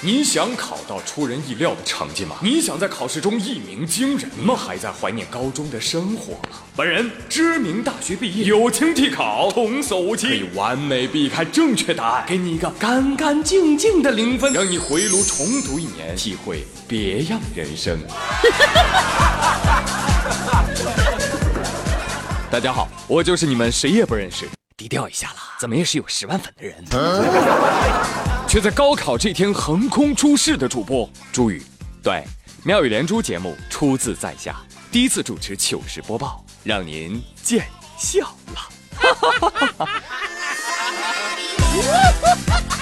你想考到出人意料的成绩吗？你想在考试中一鸣惊人吗？还在怀念高中的生活吗？本人知名大学毕业，友情替考，童叟无欺，可以完美避开正确答案，给你一个干干净净的零分，让你回炉重读一年，体会别样人生。大家好，我就是你们谁也不认识，低调一下啦，怎么也是有十万粉的人。却在高考这天横空出世的主播朱宇，对妙语连珠节目出自在下，第一次主持糗事播报，让您见笑了。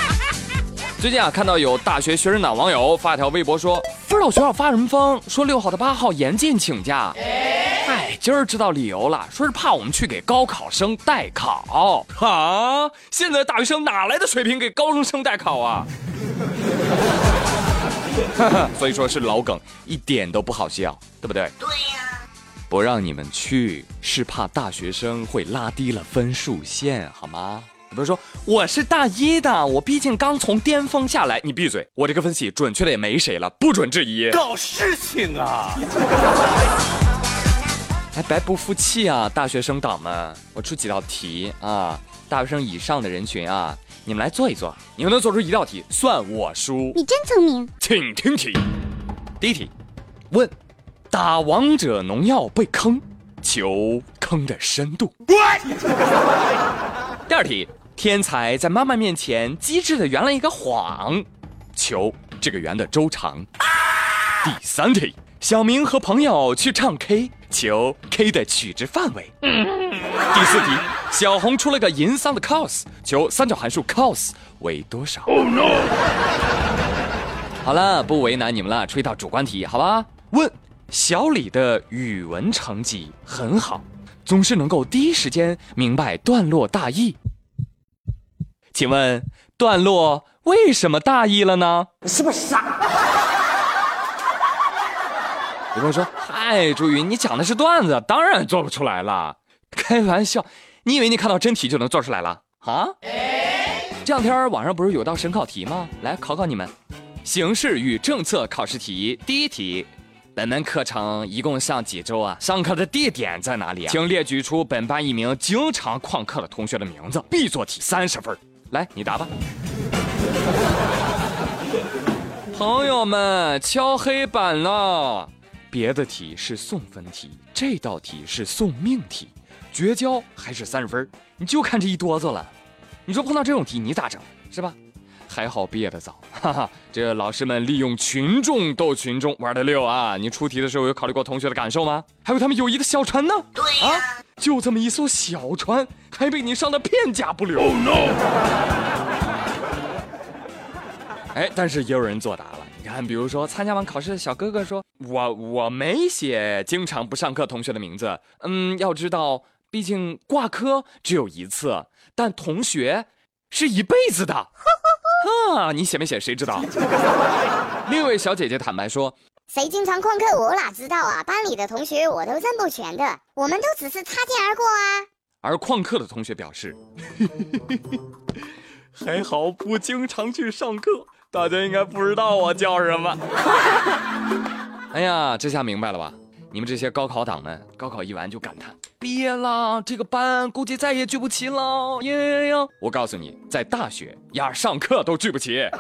最近啊，看到有大学学生党网友发条微博说，不知道学校发什么疯，说六号到八号严禁请假。哎，今儿知道理由了，说是怕我们去给高考生代考。啊，现在大学生哪来的水平给高中生代考啊？所以说是老梗，一点都不好笑，对不对？对呀、不让你们去，是怕大学生会拉低了分数线，好吗？你不是说我是大一的，我毕竟刚从巅峰下来。你闭嘴！我这个分析准确的也没谁了，不准质疑。搞事情啊！还白不服气啊，大学生党们！我出几道题啊，大学生以上的人群啊，你们来做一做，你们能做出一道题，算我输。你真聪明。请听题，第一题，问：打王者农药被坑，求坑的深度。第二题，天才在妈妈面前机智的圆了一个谎，求这个圆的周长。第三题，小明和朋友去唱 K，求 K 的取值范围。第四题，小红出了个银桑的 cos，求三角函数 cos 为多少？好了，不为难你们了，出一道主观题，好吧？问小李的语文成绩很好，总是能够第一时间明白段落大意。请问段落为什么大意了呢？是不是傻？有人说：“嗨，朱云，你讲的是段子，当然做不出来了。开玩笑，你以为你看到真题就能做出来了啊？”这两天网上不是有道审考题吗？来考考你们，形势与政策考试题第一题。本门课程一共上几周啊？上课的地点在哪里啊？请列举出本班一名经常旷课的同学的名字。必做题，三十分。来，你答吧。朋友们，敲黑板了。别的题是送分题，这道题是送命题，绝交还是三十分？你就看这一哆嗦了。你说碰到这种题你咋整？是吧？还好毕业的早，哈哈。这老师们利用群众斗群众，玩的溜啊！你出题的时候有考虑过同学的感受吗？还有他们友谊的小船呢？对呀、啊，就这么一艘小船，还被你上的片甲不留。Oh no！哎，但是也有人作答了。你看，比如说参加完考试的小哥哥说：“我我没写经常不上课同学的名字。嗯，要知道，毕竟挂科只有一次，但同学是一辈子的。啊，你写没写？谁知道？” 另一位小姐姐坦白说：“谁经常旷课，我哪知道啊？班里的同学我都认不全的，我们都只是擦肩而过啊。而旷课的同学表示：“ 还好不经常去上课。”大家应该不知道我叫什么。哎呀，这下明白了吧？你们这些高考党们，高考一完就感叹毕业啦，这个班估计再也聚不齐了。耶呀呀！我告诉你，在大学呀，上课都聚不齐。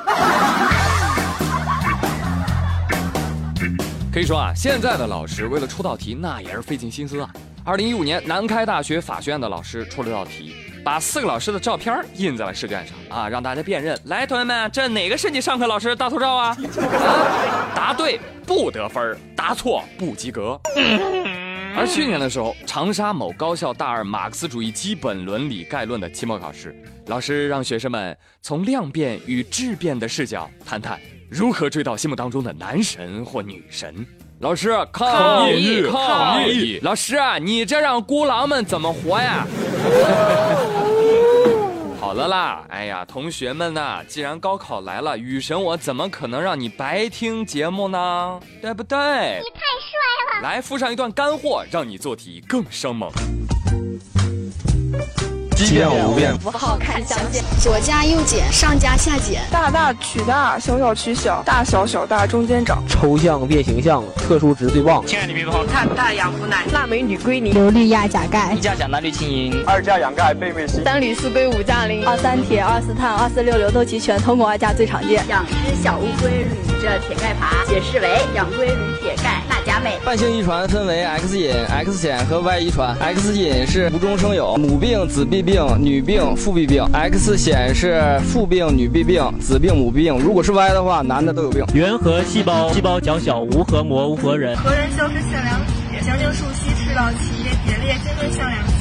可以说啊，现在的老师为了出道题，那也是费尽心思啊。二零一五年，南开大学法学院的老师出了道题。把四个老师的照片印在了试卷上啊，让大家辨认。来，同学们，这哪个是你上课老师大头照啊？啊 答对不得分，答错不及格。而去年的时候，长沙某高校大二马克思主义基本伦理概论的期末考试，老师让学生们从量变与质变的视角谈谈如何追到心目当中的男神或女神。老师抗议抗议！老师，你这让孤狼们怎么活呀？好了啦，哎呀，同学们呐，既然高考来了，雨神我怎么可能让你白听节目呢？对不对？你太帅了！来附上一段干货，让你做题更生猛。奇变。无变，符号看象限，左加右减，上加下减，大大取大，小小取小，大小小大中间长，抽象变形象，特殊值最棒。亲爱的乒乓，碳大氧氟氖，钠镁铝硅磷，硫氯亚钾钙，一价钾钠氯氢银，二价氧钙钡镁锌，三铝四硅五价磷，二三铁，二四碳，二四六硫都齐全，通过二价最常见。养只小乌龟捋着铁盖爬，解释为养龟捋铁钙钠钾镁。半性遗传分为 X 隐、X 显和 Y 遗传。X 隐是无中生有，母病子必病，女病父必病；X 显是父病女必病，子病母必病。如果是 Y 的话，男的都有病。原核细胞，细胞较小，无核膜，无核仁。核仁消失腺梁体，行经树息赤道期，蝶裂真正向量期。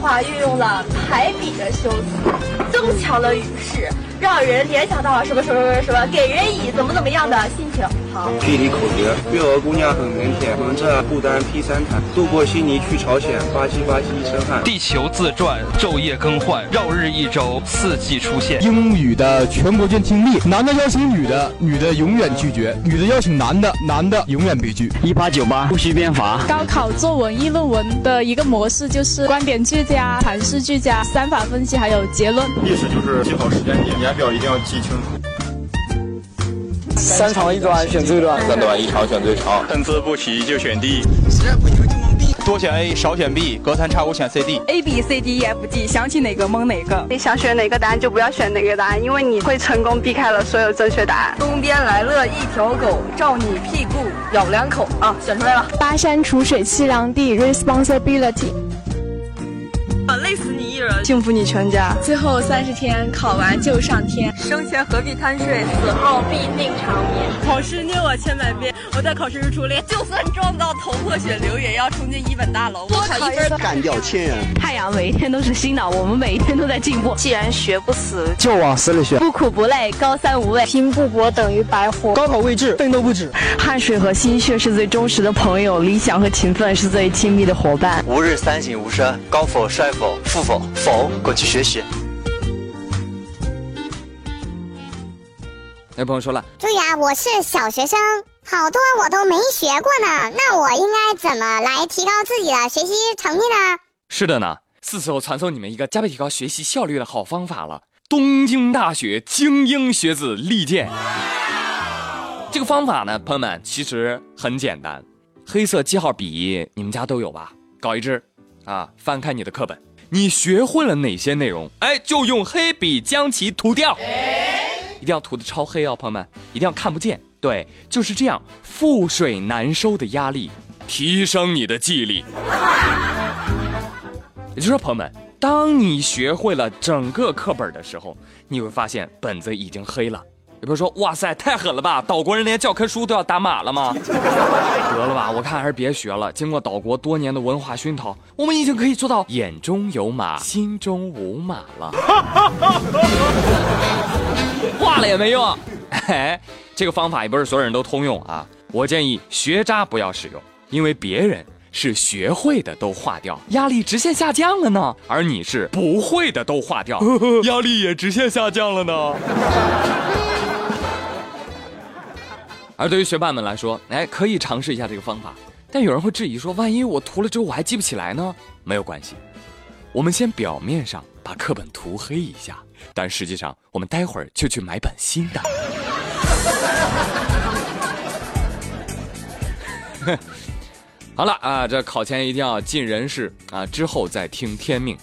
话运用了排比的修辞，增强了语势。让人联想到什么什么什么什么，给人以怎么怎么样的心情。好，地理口诀：月娥姑娘很腼腆，蒙着不丹披三毯，渡过悉尼去朝鲜，吧唧吧唧一身汗。地球自转，昼夜更换，绕日一周，四季出现。英语的全国卷听力，男的邀请女的，女的永远拒绝；女的邀请男的，男的永远被拒。一八九八，不需编法。高考作文议论文的一个模式就是观点句加阐释句加三法分析，还有结论。历史就是记好时间点，年表一定要记清楚。三长一短选最短，三短一长选最长，参差不齐就选 D，实在不行就蒙 B，多选 A 少选 B，隔三差五选 CD。A B C D E F G，想起哪个蒙哪个。你想选哪个答案就不要选哪个答案，因为你会成功避开了所有正确答案。东边来了一条狗，照你屁股咬两口啊，选出来了。巴山楚水凄凉地，responsibility。累死你一人，幸福你全家。最后三十天，考完就上天。生前何必贪睡，死后必定长眠。考试虐我千百遍，我在考试日初恋。就算撞到头破血流，也要冲进一本大楼。多考一分，干掉千人。太阳每一天都是新的，我们每一天都在进步。既然学不死，就往死里学。不苦不累，高三无畏。拼不搏等于白活。高考未至，奋斗不止。汗水和心血是最忠实的朋友，理想和勤奋是最亲密的伙伴。吾日三省吾身：高否、帅否、富否。否，滚去学习。那朋友说了，对呀，我是小学生，好多我都没学过呢。那我应该怎么来提高自己的学习成绩呢？是的呢，是时候传授你们一个加倍提高学习效率的好方法了——东京大学精英学子力荐。这个方法呢，朋友们其实很简单，黑色记号笔你们家都有吧？搞一支，啊，翻开你的课本。你学会了哪些内容？哎，就用黑笔将其涂掉，一定要涂的超黑哦，朋友们，一定要看不见。对，就是这样，覆水难收的压力，提升你的记忆力。也就是说，朋友们，当你学会了整个课本的时候，你会发现本子已经黑了。有朋友说：“哇塞，太狠了吧！岛国人连教科书都要打码了吗？”得了吧，我看还是别学了。经过岛国多年的文化熏陶，我们已经可以做到眼中有马，心中无马了。画了也没用。哎，这个方法也不是所有人都通用啊。我建议学渣不要使用，因为别人是学会的都化掉，压力直线下降了呢；而你是不会的都化掉，压力也直线下降了呢。而对于学霸们来说，哎，可以尝试一下这个方法。但有人会质疑说，万一我涂了之后我还记不起来呢？没有关系，我们先表面上把课本涂黑一下，但实际上我们待会儿就去买本新的。好了啊，这考前一定要尽人事啊，之后再听天命。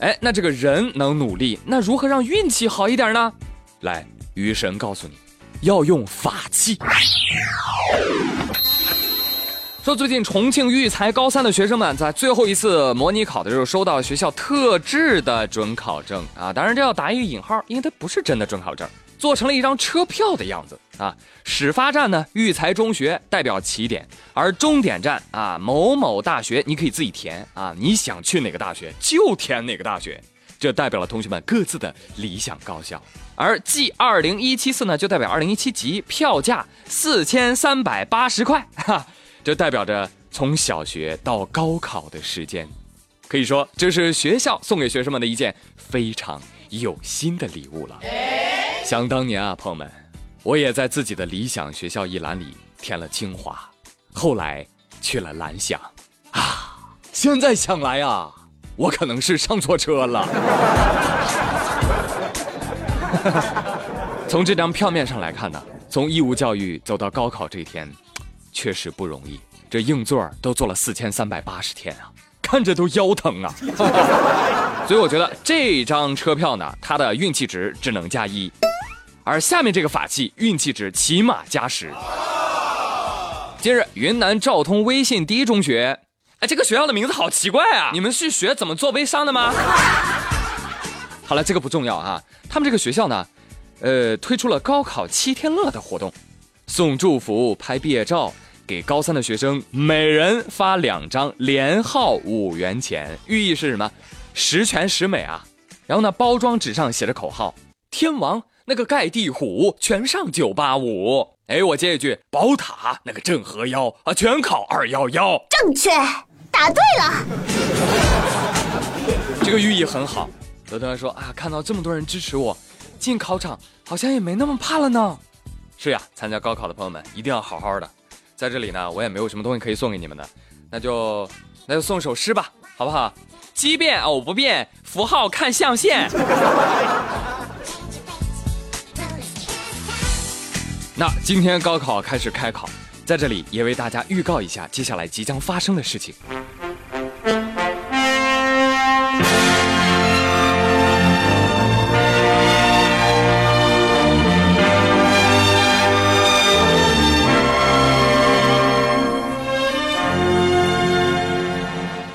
哎，那这个人能努力，那如何让运气好一点呢？来，雨神告诉你。要用法器。说最近重庆育才高三的学生们在最后一次模拟考的时候收到学校特制的准考证啊，当然这要打一个引号，因为它不是真的准考证，做成了一张车票的样子啊。始发站呢，育才中学代表起点，而终点站啊，某某大学，你可以自己填啊，你想去哪个大学就填哪个大学，这代表了同学们各自的理想高校。而 G 二零一七四呢，就代表二零一七级，票价四千三百八十块，哈，这代表着从小学到高考的时间，可以说这是学校送给学生们的一件非常有心的礼物了。想当年啊，朋友们，我也在自己的理想学校一栏里填了清华，后来去了蓝翔，啊，现在想来啊，我可能是上错车了。从这张票面上来看呢，从义务教育走到高考这一天，确实不容易。这硬座都坐了四千三百八十天啊，看着都腰疼啊。所以我觉得这张车票呢，它的运气值只能加一，而下面这个法器运气值起码加十。近日，云南昭通威信第一中学，哎，这个学校的名字好奇怪啊！你们是学怎么做微商的吗？好了，这个不重要啊。他们这个学校呢，呃，推出了高考七天乐的活动，送祝福、拍毕业照，给高三的学生每人发两张连号五元钱，寓意是什么？十全十美啊。然后呢，包装纸上写着口号：天王那个盖地虎，全上九八五。哎，我接一句：宝塔那个镇河妖啊，全考二幺幺。正确，答对了。这个寓意很好。有同学说啊，看到这么多人支持我，进考场好像也没那么怕了呢。是呀，参加高考的朋友们一定要好好的。在这里呢，我也没有什么东西可以送给你们的，那就那就送首诗吧，好不好？奇变偶不变，符号看象限。那今天高考开始开考，在这里也为大家预告一下接下来即将发生的事情。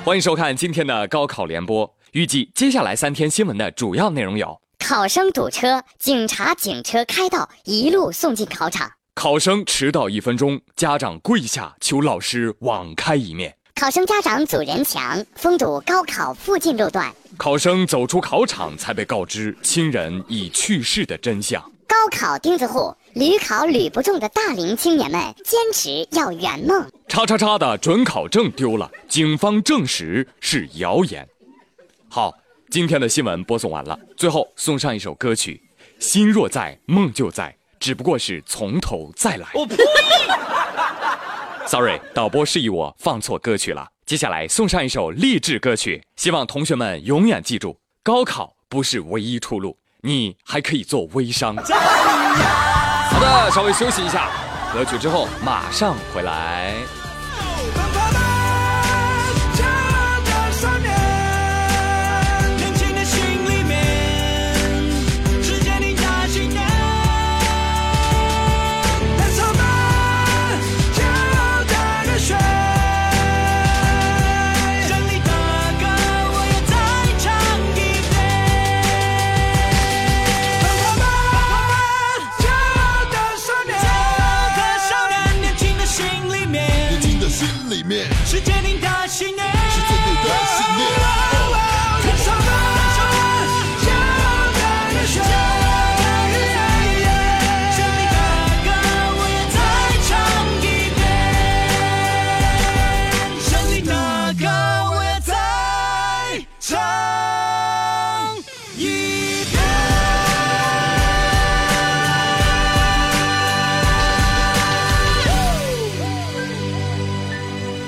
欢迎收看今天的高考联播。预计接下来三天新闻的主要内容有：考生堵车，警察警车开道，一路送进考场；考生迟到一分钟，家长跪下求老师网开一面；考生家长组人墙，封堵高考附近路段；考生走出考场才被告知亲人已去世的真相。高考钉子户，屡考屡不中的大龄青年们坚持要圆梦。叉叉叉的准考证丢了，警方证实是谣言。好，今天的新闻播送完了，最后送上一首歌曲，《心若在，梦就在》，只不过是从头再来。我呸！Sorry，导播示意我放错歌曲了。接下来送上一首励志歌曲，希望同学们永远记住，高考不是唯一出路。你还可以做微商。好的，稍微休息一下，歌曲之后马上回来。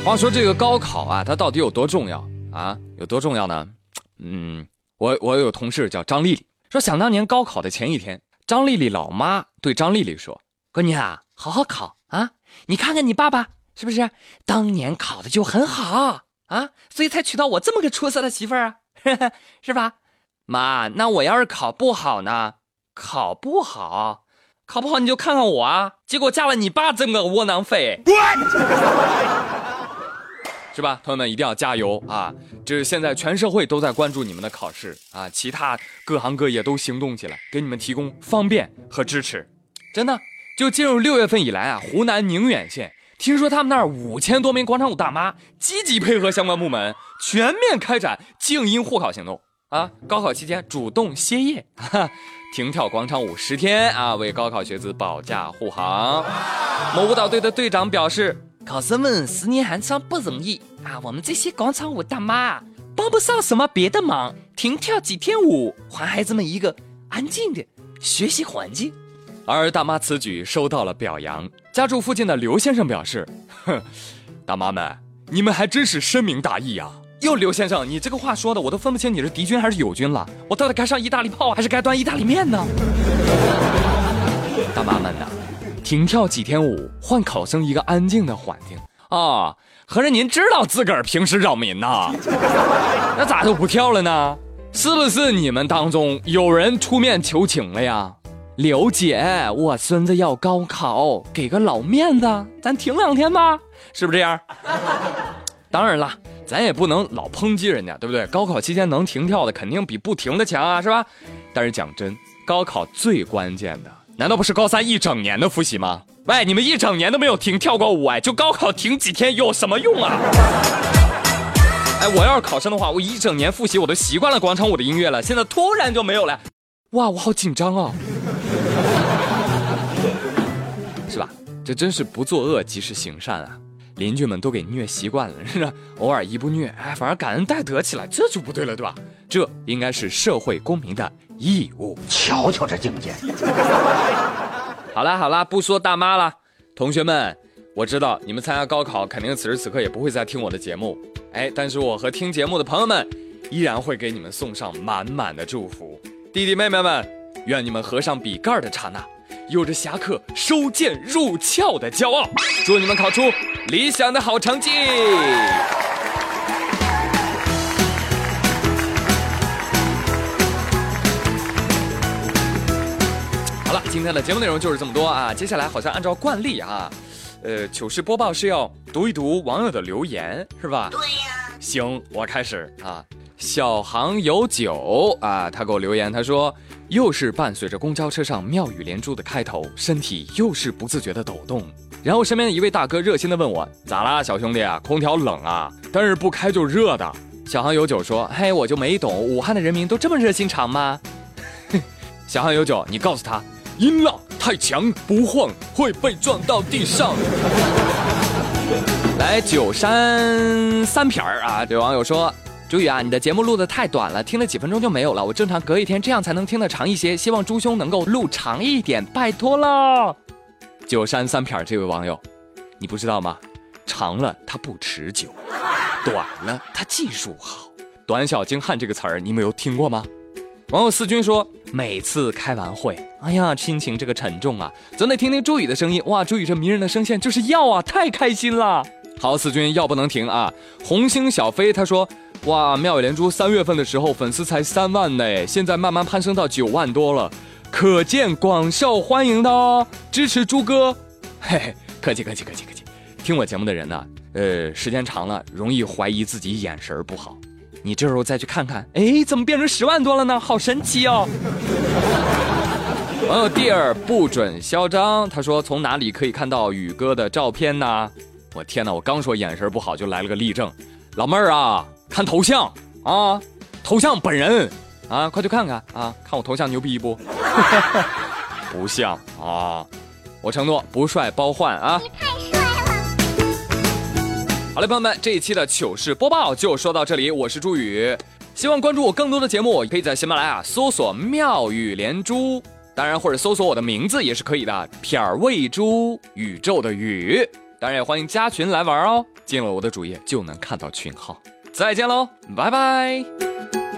话说这个高考啊，它到底有多重要啊？有多重要呢？嗯，我我有同事叫张丽丽，说想当年高考的前一天，张丽丽老妈对张丽丽说：“闺女啊，好好考啊！你看看你爸爸是不是当年考的就很好啊？所以才娶到我这么个出色的媳妇儿啊，是吧？妈，那我要是考不好呢？考不好，考不好你就看看我啊！结果嫁了你爸这么个窝囊废。” 是吧，朋友们一定要加油啊！这是现在全社会都在关注你们的考试啊，其他各行各业都行动起来，给你们提供方便和支持。真的，就进入六月份以来啊，湖南宁远县听说他们那儿五千多名广场舞大妈积极配合相关部门，全面开展静音护考行动啊！高考期间主动歇业，哈，停跳广场舞十天啊，为高考学子保驾护航。某舞蹈队的队长表示。考生们十年寒窗不容易啊！我们这些广场舞大妈帮不上什么别的忙，停跳几天舞，还孩子们一个安静的学习环境。而大妈此举受到了表扬，家住附近的刘先生表示：“哼，大妈们，你们还真是深明大义呀！哟，刘先生，你这个话说的，我都分不清你是敌军还是友军了。我到底该上意大利炮还是该端意大利面呢？大妈们呐，停跳几天舞，换考生一个安静的环境啊！合着您知道自个儿平时扰民呐？那咋就不跳了呢？是不是你们当中有人出面求情了呀？”刘姐，我孙子要高考，给个老面子，咱停两天吧，是不是这样？当然了，咱也不能老抨击人家，对不对？高考期间能停跳的，肯定比不停的强啊，是吧？但是讲真，高考最关键的，难道不是高三一整年的复习吗？喂，你们一整年都没有停跳过舞，哎，就高考停几天有什么用啊？哎，我要是考生的话，我一整年复习我都习惯了广场舞的音乐了，现在突然就没有了。哇，我好紧张啊！是吧？这真是不作恶即是行善啊！邻居们都给虐习惯了，是吧？偶尔一不虐，哎，反而感恩戴德起来，这就不对了，对吧？这应该是社会公民的义务。瞧瞧这境界！好啦好啦，不说大妈了，同学们，我知道你们参加高考，肯定此时此刻也不会再听我的节目，哎，但是我和听节目的朋友们，依然会给你们送上满满的祝福。弟弟妹妹们，愿你们合上笔盖的刹那，有着侠客收剑入鞘的骄傲。祝你们考出理想的好成绩！好了，今天的节目内容就是这么多啊。接下来好像按照惯例啊，呃，糗事播报是要读一读网友的留言，是吧？对呀。行，我开始啊。小航有酒啊，他给我留言，他说又是伴随着公交车上妙语连珠的开头，身体又是不自觉的抖动。然后身边的一位大哥热心的问我咋啦，小兄弟啊，空调冷啊？但是不开就热的。小航有酒说，嘿，我就没懂，武汉的人民都这么热心肠吗？小航有酒，你告诉他，音浪太强不晃会被撞到地上。来九山三撇儿啊，这位网友说。朱宇啊，你的节目录的太短了，听了几分钟就没有了。我正常隔一天，这样才能听得长一些。希望朱兄能够录长一点，拜托了。九山三撇这位网友，你不知道吗？长了它不持久，短了它技术好。短小精悍这个词儿你们有听过吗？网友四军说，每次开完会，哎呀，心情这个沉重啊，总得听听朱宇的声音。哇，朱宇这迷人的声线就是要啊，太开心了。好，四军要不能停啊。红星小飞他说。哇，妙语连珠三月份的时候粉丝才三万呢，现在慢慢攀升到九万多了，可见广受欢迎的哦，支持猪哥，嘿嘿，客气客气客气客气。听我节目的人呢，呃，时间长了容易怀疑自己眼神不好，你这时候再去看看，哎，怎么变成十万多了呢？好神奇哦！网友弟儿不准嚣张，他说从哪里可以看到宇哥的照片呢？我天哪，我刚说眼神不好就来了个例证，老妹儿啊。看头像啊，头像本人啊，快去看看啊，看我头像牛逼不？不像啊，我承诺不帅包换啊！你太帅了。好嘞，朋友们，这一期的糗事播报就说到这里，我是朱宇，希望关注我更多的节目，可以在喜马拉雅搜索妙语连珠，当然或者搜索我的名字也是可以的，撇儿喂猪宇宙的宇，当然也欢迎加群来玩哦，进了我的主页就能看到群号。再见喽，拜拜。